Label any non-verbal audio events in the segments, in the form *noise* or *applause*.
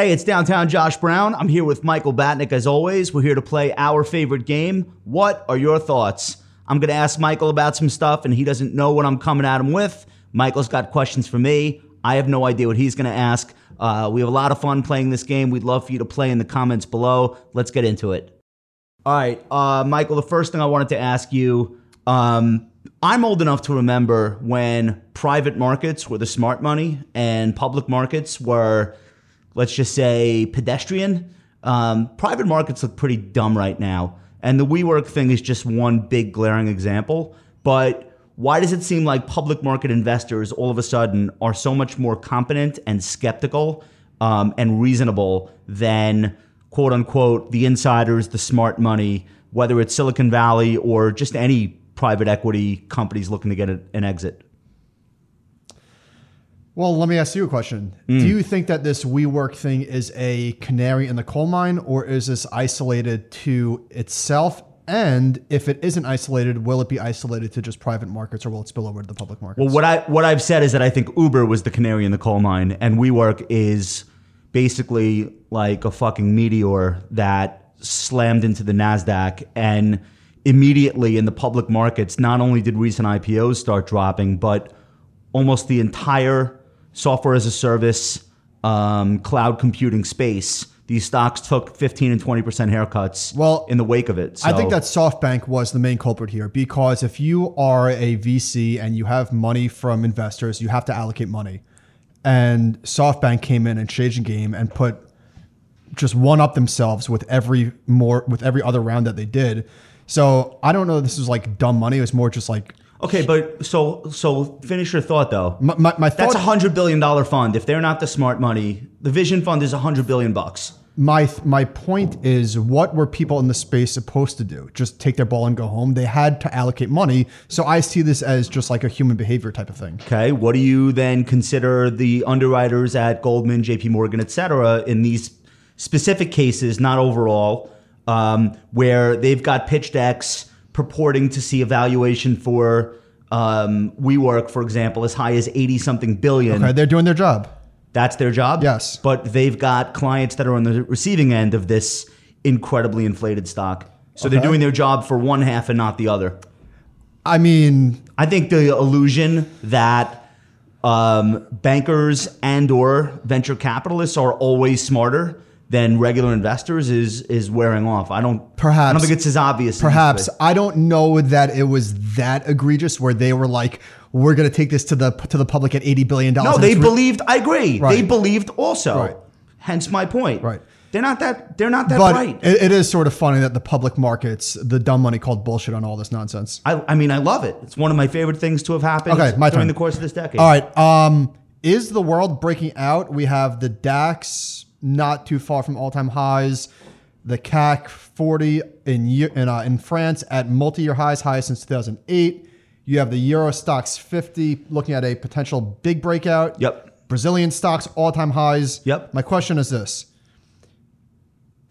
Hey, it's downtown Josh Brown. I'm here with Michael Batnick as always. We're here to play our favorite game. What are your thoughts? I'm going to ask Michael about some stuff, and he doesn't know what I'm coming at him with. Michael's got questions for me. I have no idea what he's going to ask. Uh, we have a lot of fun playing this game. We'd love for you to play in the comments below. Let's get into it. All right, uh, Michael, the first thing I wanted to ask you um, I'm old enough to remember when private markets were the smart money and public markets were, let's just say, pedestrian. Um, private markets look pretty dumb right now. And the WeWork thing is just one big glaring example. But why does it seem like public market investors all of a sudden are so much more competent and skeptical um, and reasonable than quote unquote the insiders, the smart money, whether it's Silicon Valley or just any private equity companies looking to get an exit? Well, let me ask you a question. Mm. Do you think that this WeWork thing is a canary in the coal mine, or is this isolated to itself? And if it isn't isolated, will it be isolated to just private markets, or will it spill over to the public markets? Well, what I what I've said is that I think Uber was the canary in the coal mine, and WeWork is basically like a fucking meteor that slammed into the Nasdaq and immediately in the public markets, not only did recent IPOs start dropping, but almost the entire software as a service, um, cloud computing space. These stocks took 15 and 20% haircuts well, in the wake of it. So. I think that SoftBank was the main culprit here because if you are a VC and you have money from investors, you have to allocate money. And SoftBank came in and changed the game and put just one up themselves with every more with every other round that they did. So I don't know. If this was like dumb money. It was more just like Okay, but so so finish your thought though. My, my, my thought, That's a hundred billion dollar fund. If they're not the smart money, the Vision Fund is a hundred billion bucks. My my point is, what were people in the space supposed to do? Just take their ball and go home? They had to allocate money. So I see this as just like a human behavior type of thing. Okay, what do you then consider the underwriters at Goldman, J.P. Morgan, et cetera, in these specific cases, not overall? um, where they've got pitch decks purporting to see a valuation for um, WeWork, for example, as high as 80 something billion. Okay, they're doing their job. That's their job? Yes. But they've got clients that are on the receiving end of this incredibly inflated stock. So okay. they're doing their job for one half and not the other. I mean, I think the illusion that um, bankers and or venture capitalists are always smarter than regular investors is is wearing off. I don't perhaps I don't think it's as obvious. Perhaps I don't know that it was that egregious where they were like, "We're going to take this to the to the public at eighty billion dollars." No, they believed. I agree. Right. They believed also. Right. Hence my point. Right. They're not that. They're not that but bright. It, it is sort of funny that the public markets, the dumb money, called bullshit on all this nonsense. I, I mean, I love it. It's one of my favorite things to have happened okay, my during turn. the course of this decade. All right. Um, is the world breaking out? We have the DAX not too far from all time highs. The CAC 40 in in, uh, in France at multi year highs, highest since 2008. You have the Euro Stoxx 50 looking at a potential big breakout. Yep. Brazilian stocks all time highs. Yep. My question is this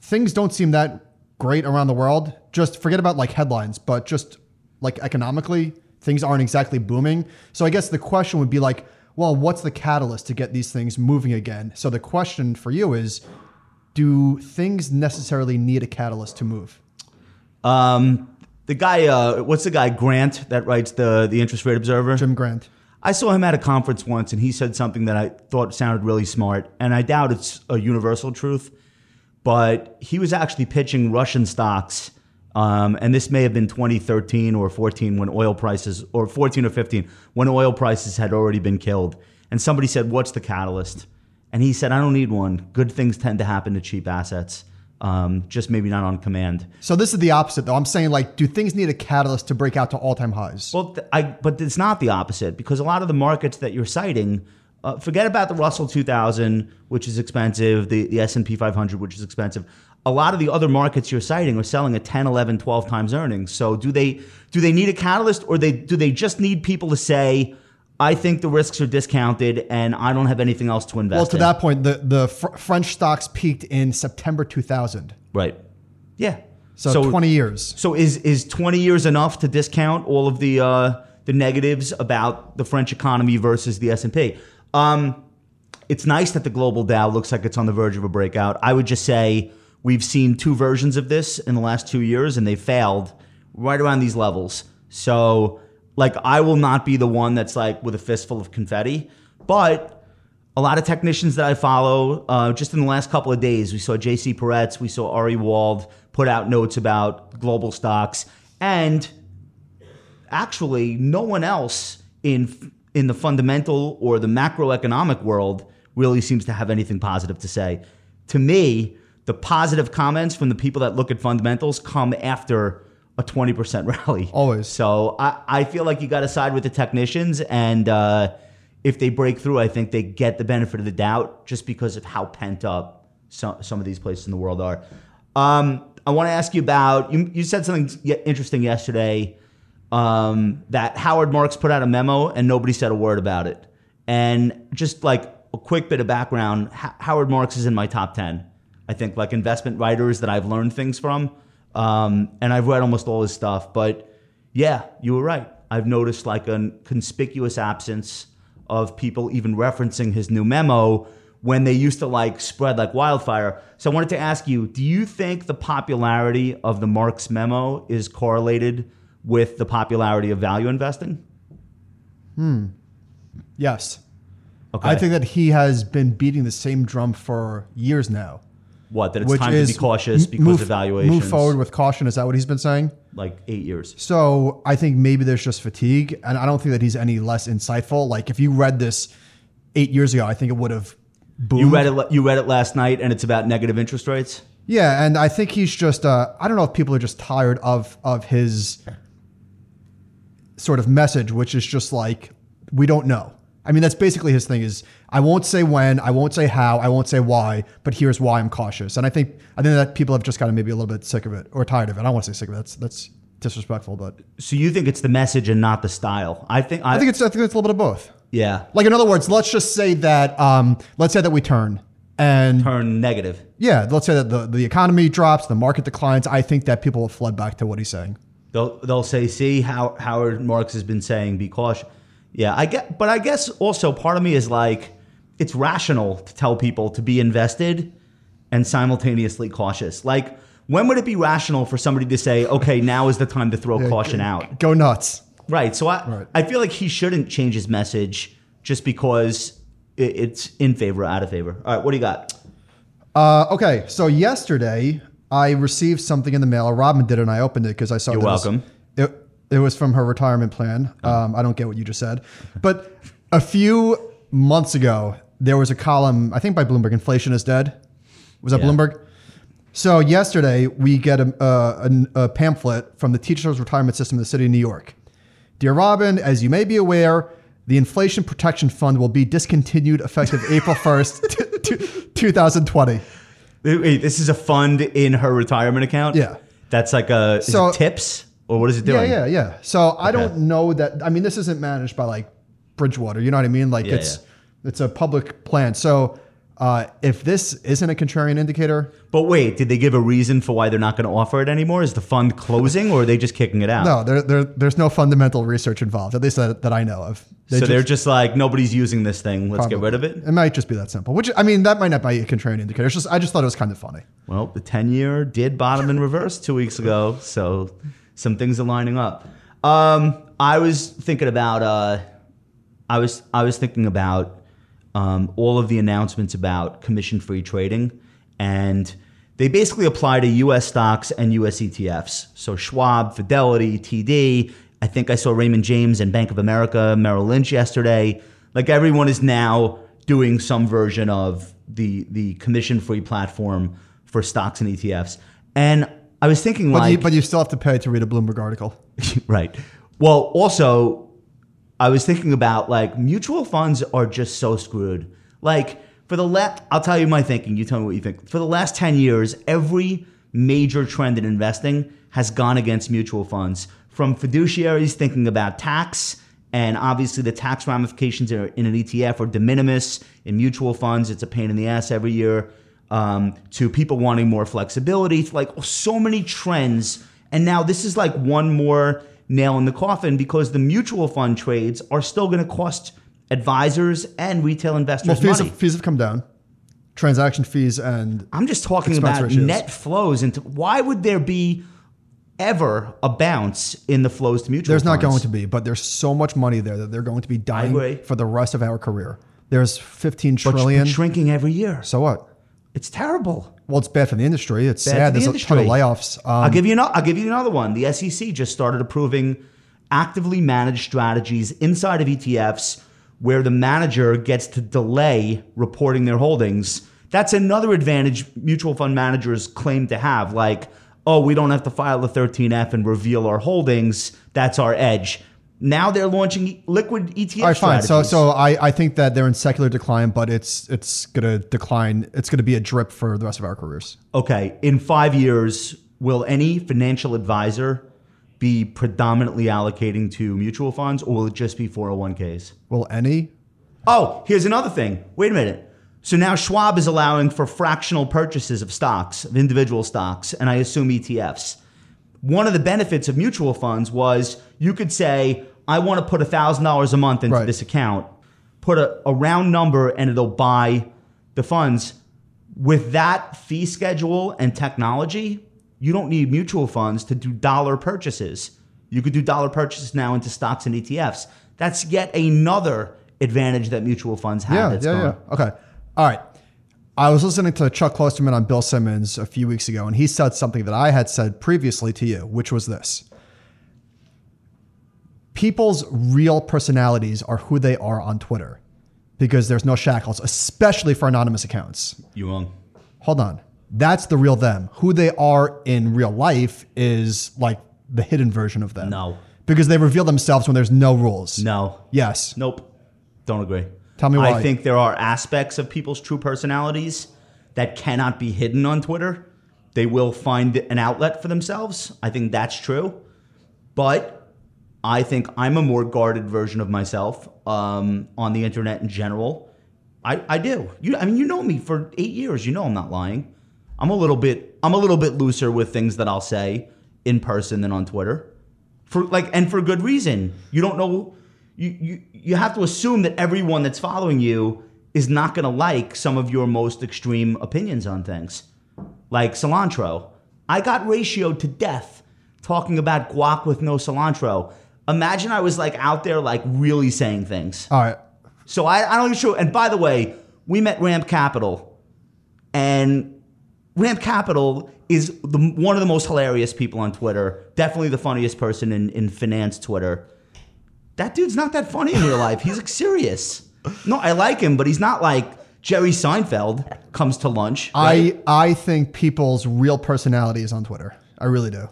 things don't seem that great around the world. Just forget about like headlines, but just like economically, things aren't exactly booming. So I guess the question would be like, well, what's the catalyst to get these things moving again? So the question for you is, do things necessarily need a catalyst to move? Um, the guy, uh, what's the guy Grant that writes the the Interest Rate Observer? Jim Grant. I saw him at a conference once, and he said something that I thought sounded really smart, and I doubt it's a universal truth, but he was actually pitching Russian stocks um, and this may have been 2013 or 14 when oil prices, or 14 or 15, when oil prices had already been killed. And somebody said, What's the catalyst? And he said, I don't need one. Good things tend to happen to cheap assets. Um, just maybe not on command. So this is the opposite, though. I'm saying, like, do things need a catalyst to break out to all-time highs? Well, th- I, but it's not the opposite because a lot of the markets that you're citing, uh, forget about the Russell 2000, which is expensive, the, the S&P 500, which is expensive a lot of the other markets you're citing are selling at 10 11 12 times earnings so do they do they need a catalyst or they do they just need people to say I think the risks are discounted, and I don't have anything else to invest. Well, to in. that point, the the fr- French stocks peaked in September 2000. Right. Yeah. So, so, 20 years. So is is 20 years enough to discount all of the uh, the negatives about the French economy versus the S and P? Um, it's nice that the global Dow looks like it's on the verge of a breakout. I would just say we've seen two versions of this in the last two years, and they failed right around these levels. So, like, I will not be the one that's like with a fistful of confetti, but a lot of technicians that I follow, uh, just in the last couple of days, we saw JC Parets, we saw Ari Wald put out notes about global stocks, and actually, no one else in in the fundamental or the macroeconomic world really seems to have anything positive to say. To me, the positive comments from the people that look at fundamentals come after a 20% *laughs* rally. Always. So I, I feel like you got to side with the technicians. And uh, if they break through, I think they get the benefit of the doubt just because of how pent up some, some of these places in the world are. Um, I want to ask you about, you, you said something interesting yesterday um, that Howard Marks put out a memo and nobody said a word about it. And just like a quick bit of background, H- Howard Marks is in my top 10. I think like investment writers that I've learned things from. Um, and I've read almost all his stuff. But yeah, you were right. I've noticed like a conspicuous absence of people even referencing his new memo when they used to like spread like wildfire. So I wanted to ask you, do you think the popularity of the Marks memo is correlated with the popularity of value investing? Hmm. Yes. Okay. I think that he has been beating the same drum for years now. what that it's time to be cautious because move, of valuations. Move forward with caution. Is that what he's been saying? like eight years. So I think maybe there's just fatigue, and I don't think that he's any less insightful. Like if you read this eight years ago, I think it would have boomed. You read it. You read it last night, and it's about negative interest rates. Yeah, and I think he's just. Uh, I don't know if people are just tired of of his sort of message, which is just like we don't know. I mean, that's basically his thing. Is I won't say when, I won't say how, I won't say why, but here's why I'm cautious. And I think I think that people have just gotten maybe a little bit sick of it or tired of it. I don't want to say sick of it. That's that's disrespectful, but So you think it's the message and not the style? I think. I, I think it's I think it's a little bit of both. yeah. Like in other words, let's just say that um, let's say that we turn and Turn negative. yeah, let's say that the, the economy drops, the market declines. I think that people will flood back to what he's saying. They'll they'll say, "See how Howard Marks has been saying, be cautious." Yeah, I get, but I guess also part of me is like, it's rational to tell people to be invested and simultaneously cautious. Like, when would it be rational for somebody to say, "Okay, now is the time to throw caution out"? Go nuts. Right. So I Right. I feel like he shouldn't change his message just because it's in favor or out of favor. All right, what do you got? Uh, okay, so yesterday I received something in the mail. Robin did it, and I opened it because I saw. You're it was- welcome. It, it was from her retirement plan. Um, I don't get what you just said, but a few months ago there was a column I think by Bloomberg. Inflation is dead. Was that Yeah. Bloomberg? So yesterday we get a, a, a pamphlet from the Teachers Retirement System of the city of New York. Dear Robin, as you may be aware, the Inflation Protection Fund will be discontinued effective April 1st, t- t- *laughs* 2020. Wait, this is a fund in her retirement account. Yeah. That's like a is So- it tips or what is it Yeah, doing? yeah, yeah. Yeah. So I Okay. don't know that. I mean, this isn't managed by like Bridgewater. You know what I mean? Like Yeah, it's it's a public plan. So uh, if this isn't a contrarian indicator, But wait, did they give a reason for why they're not going to offer it anymore? Is the fund closing or are they just kicking it out? no, there, there there's no fundamental research involved. At least that, that I know of. They so they're just- just like nobody's using this thing. Let's get rid of it. It might just be that simple. Which I mean, that might not be a contrarian indicator. It's just I just thought it was kind of funny. Well, the 10 year did bottom in reverse two weeks ago. So some things are lining up. Um, I was thinking about, uh, I was, I was thinking about um, all of the announcements about commission free trading. And they basically apply to US stocks and US ETFs. So Schwab, Fidelity, TD. I think I saw Raymond James and Bank of America, Merrill Lynch yesterday. Like everyone is now doing some version of the the commission free platform for stocks and ETFs. And I was thinking But like you, but you still have to pay to read a Bloomberg article. *laughs* right. Well, also, I was thinking about like mutual funds are just so screwed. Like for the last, I'll tell you my thinking. You tell me what you think. For the last ten years, every major trend in investing has gone against mutual funds. From fiduciaries thinking about tax, and obviously the tax ramifications in an ETF are de minimis. In mutual funds, it's a pain in the ass every year. Um, to people wanting more flexibility, like so many trends and now this is like one more nail in the coffin because the mutual fund trades are still going to cost advisors and retail investors Well, fees money. have, fees have come down, transaction fees, and I'm just talking about ratios. net flows into why would there be ever a bounce in the flows to mutual funds? there's not going to be. But there's so much money there that they're going to be dying for the rest of our career. There's 15 trillion. But trillion. shrinking every year. so what? It's terrible. Well, it's bad for the industry. It's Bad sad. the There's a ton of layoffs. Um, I'll give you I'll give you another one. The SEC just started approving actively managed strategies inside of ETFs where the manager gets to delay reporting their holdings. That's another advantage mutual fund managers claim to have like, "Oh, we don't have to file a 13F and reveal our holdings. That's our edge." Now they're launching liquid ETF all right, fine. So, so I, I think that they're in secular decline, but it's it's gonna decline. It's gonna be a drip for the rest of our careers. Okay, in five years, will any financial advisor be predominantly allocating to mutual funds or will it just be 401ks? Will any? Oh, here's another thing. Wait a minute. So now Schwab is allowing for fractional purchases of stocks, of individual stocks, and I assume ETFs. One of the benefits of mutual funds was you could say, I want to put $1,000 a month into Right. this account, put a, a round number, and it'll buy the funds. With that fee schedule and technology, you don't need mutual funds to do dollar purchases. You could do dollar purchases now into stocks and ETFs. That's yet another advantage that mutual funds have. Yeah, that's yeah, gone. yeah. Okay. All right. I was listening to Chuck Klosterman on Bill Simmons a few weeks ago, and he said something that I had said previously to you, which was this People's real personalities are who they are on Twitter because there's no shackles, especially for anonymous accounts. You wrong. Hold on. That's the real them. Who they are in real life is like the hidden version of them. No. Because they reveal themselves when there's no rules. No. Yes. Nope. Don't agree. Tell me why. I think there are aspects of people's true personalities that cannot be hidden on Twitter. They will find an outlet for themselves. I think that's true. But I think I'm a more guarded version of myself um, on the internet in general. I, I do. You, I mean, you know me for eight years. You know I'm not lying. I'm a little bit. I'm a little bit looser with things that I'll say in person than on Twitter. For like, and for good reason. You don't know. You you you have to assume that everyone that's following you is not going to like some of your most extreme opinions on things, like cilantro. I got ratioed to death talking about guac with no cilantro. Imagine I was like out there like really saying things. All right. So I, I don't even sure. And by the way, we met Ramp Capital, and Ramp Capital is the, one of the most hilarious people on Twitter. Definitely the funniest person in, in finance Twitter. That dude's not that funny in real life. He's like serious. No, I like him, but he's not like Jerry Seinfeld comes to lunch. right? I I think people's real personality is on Twitter. I really do.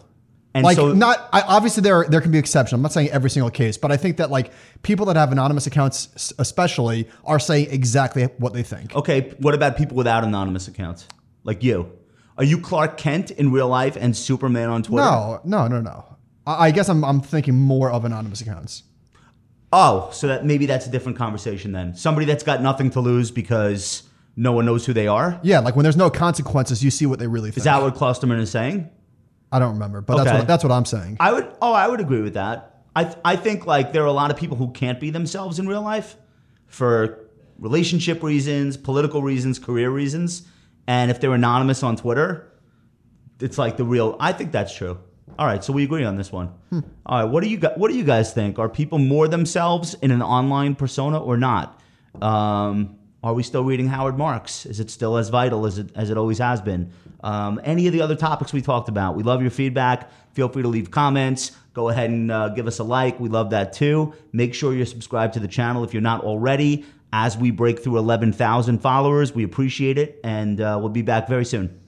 And like so- not I, obviously there there can be exceptions. I'm not saying every single case, but I think that like people that have anonymous accounts especially are saying exactly what they think. Okay, what about people without anonymous accounts? Like you. Are you Clark Kent in real life and Superman on Twitter? No, no, no, no. I, I guess I'm I'm thinking more of anonymous accounts. Oh, so that maybe that's a different conversation then. Somebody that's got nothing to lose because no one knows who they are. Yeah, like when there's no consequences, you see what they really think. Is that what Klosterman is saying? I don't remember, but that's Okay. what that's what I'm saying. I would. Oh, I would agree with that. I th- I think like there are a lot of people who can't be themselves in real life for relationship reasons, political reasons, career reasons, and if they're anonymous on Twitter, it's like the real. I think that's true. All right, so we agree on this one. All right, what do you gu- what do you guys think? Are people more themselves in an online persona or not? Um, are we still reading Howard Marks? Is it still as vital as it as it always has been? Um, any of the other topics we talked about? We love your feedback. Feel free to leave comments. Go ahead and uh, give us a like. We love that too. Make sure you're subscribed to the channel if you're not already. As we break through 11,000 followers, we appreciate it, and uh, we'll be back very soon.